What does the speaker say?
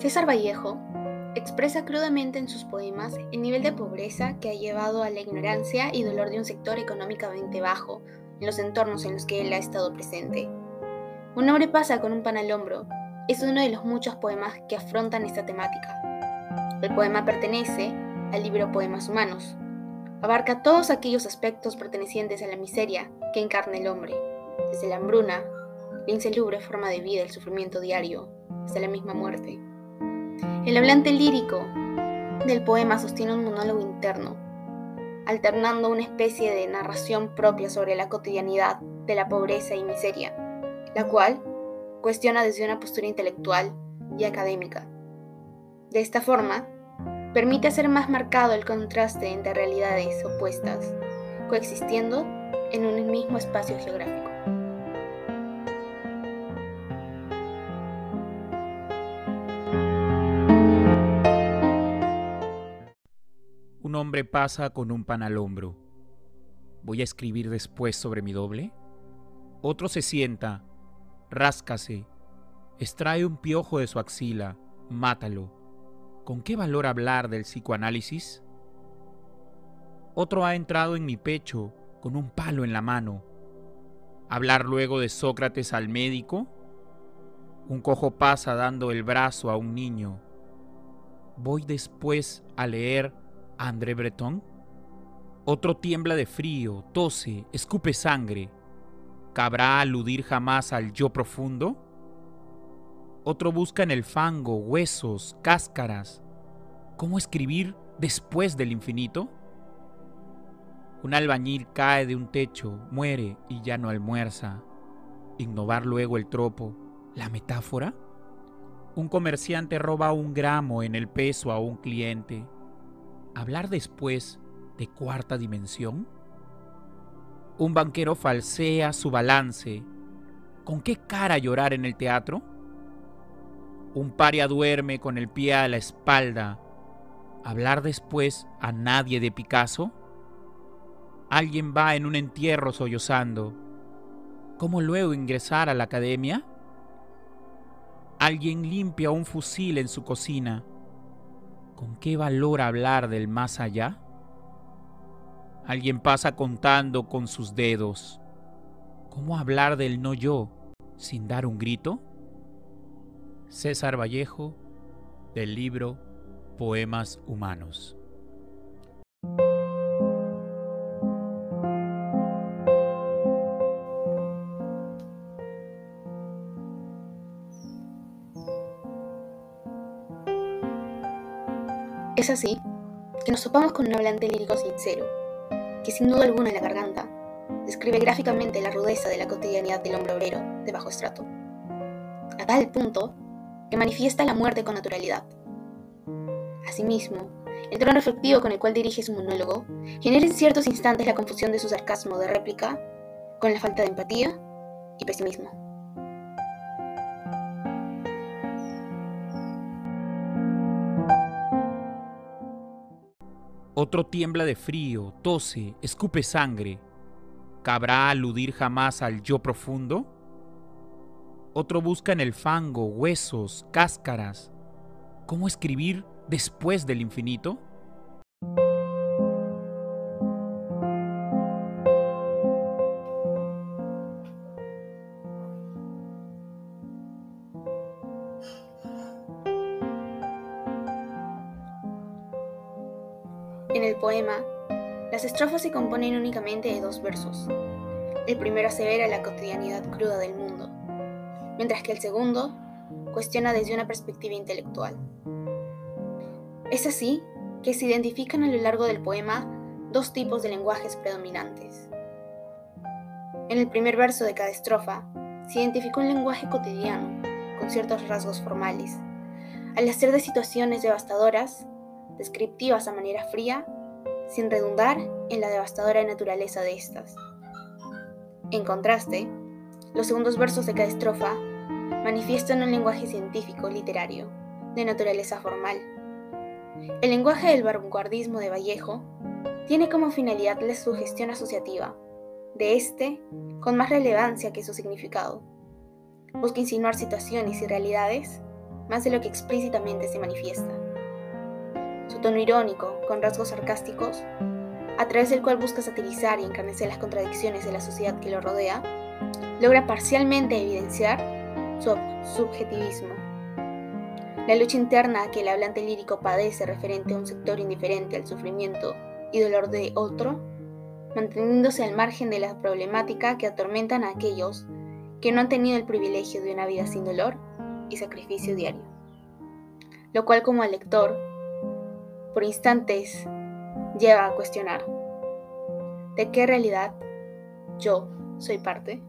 César Vallejo expresa crudamente en sus poemas el nivel de pobreza que ha llevado a la ignorancia y dolor de un sector económicamente bajo en los entornos en los que él ha estado presente. Un hombre pasa con un pan al hombro es uno de los muchos poemas que afrontan esta temática. El poema pertenece al libro Poemas Humanos. Abarca todos aquellos aspectos pertenecientes a la miseria que encarna el hombre, desde la hambruna, la insalubre forma de vida, el sufrimiento diario, hasta la misma muerte. El hablante lírico del poema sostiene un monólogo interno, alternando una especie de narración propia sobre la cotidianidad de la pobreza y miseria, la cual cuestiona desde una postura intelectual y académica. De esta forma, permite hacer más marcado el contraste entre realidades opuestas, coexistiendo en un mismo espacio geográfico. Un hombre pasa con un pan al hombro. ¿Voy a escribir después sobre mi doble? Otro se sienta, ráscase, extrae un piojo de su axila, mátalo. ¿Con qué valor hablar del psicoanálisis? Otro ha entrado en mi pecho con un palo en la mano. ¿Hablar luego de Sócrates al médico? Un cojo pasa dando el brazo a un niño. ¿Voy después a leer André Breton? Otro tiembla de frío, tose, escupe sangre. ¿Cabrá aludir jamás al yo profundo? Otro busca en el fango, huesos, cáscaras. ¿Cómo escribir después del infinito? Un albañil cae de un techo, muere y ya no almuerza. ¿Innovar luego el tropo, la metáfora? Un comerciante roba un gramo en el peso a un cliente hablar después de cuarta dimensión? Un banquero falsea su balance. ¿Con qué cara llorar en el teatro? Un paria duerme con el pie a la espalda. ¿Hablar después a nadie de Picasso? Alguien va en un entierro sollozando. ¿Cómo luego ingresar a la academia? Alguien limpia un fusil en su cocina. ¿Con qué valor hablar del más allá? Alguien pasa contando con sus dedos. ¿Cómo hablar del no yo sin dar un grito? César Vallejo, del libro Poemas Humanos. Es así que nos topamos con un hablante lírico sincero, que sin duda alguna en la garganta describe gráficamente la rudeza de la cotidianidad del hombre obrero de bajo estrato, a tal punto que manifiesta la muerte con naturalidad. Asimismo, el tono reflectivo con el cual dirige su monólogo genera en ciertos instantes la confusión de su sarcasmo de réplica con la falta de empatía y pesimismo. Otro tiembla de frío, tose, escupe sangre. ¿Cabrá aludir jamás al yo profundo? Otro busca en el fango, huesos, cáscaras. ¿Cómo escribir después del infinito? En el poema, las estrofas se componen únicamente de dos versos. El primero asevera la cotidianidad cruda del mundo, mientras que el segundo cuestiona desde una perspectiva intelectual. Es así que se identifican a lo largo del poema dos tipos de lenguajes predominantes. En el primer verso de cada estrofa se identificó un lenguaje cotidiano, con ciertos rasgos formales, al hacer de situaciones devastadoras descriptivas a manera fría, sin redundar en la devastadora naturaleza de estas. En contraste, los segundos versos de cada estrofa manifiestan un lenguaje científico literario, de naturaleza formal. El lenguaje del vanguardismo de Vallejo tiene como finalidad la sugestión asociativa, de este con más relevancia que su significado. Busca insinuar situaciones y realidades más de lo que explícitamente se manifiesta. Tono irónico, con rasgos sarcásticos, a través del cual busca satirizar y encarnecer las contradicciones de la sociedad que lo rodea, logra parcialmente evidenciar su subjetivismo. La lucha interna que el hablante lírico padece referente a un sector indiferente al sufrimiento y dolor de otro, manteniéndose al margen de la problemática que atormentan a aquellos que no han tenido el privilegio de una vida sin dolor y sacrificio diario. Lo cual como al lector, por instantes, lleva a cuestionar, ¿de qué realidad yo soy parte?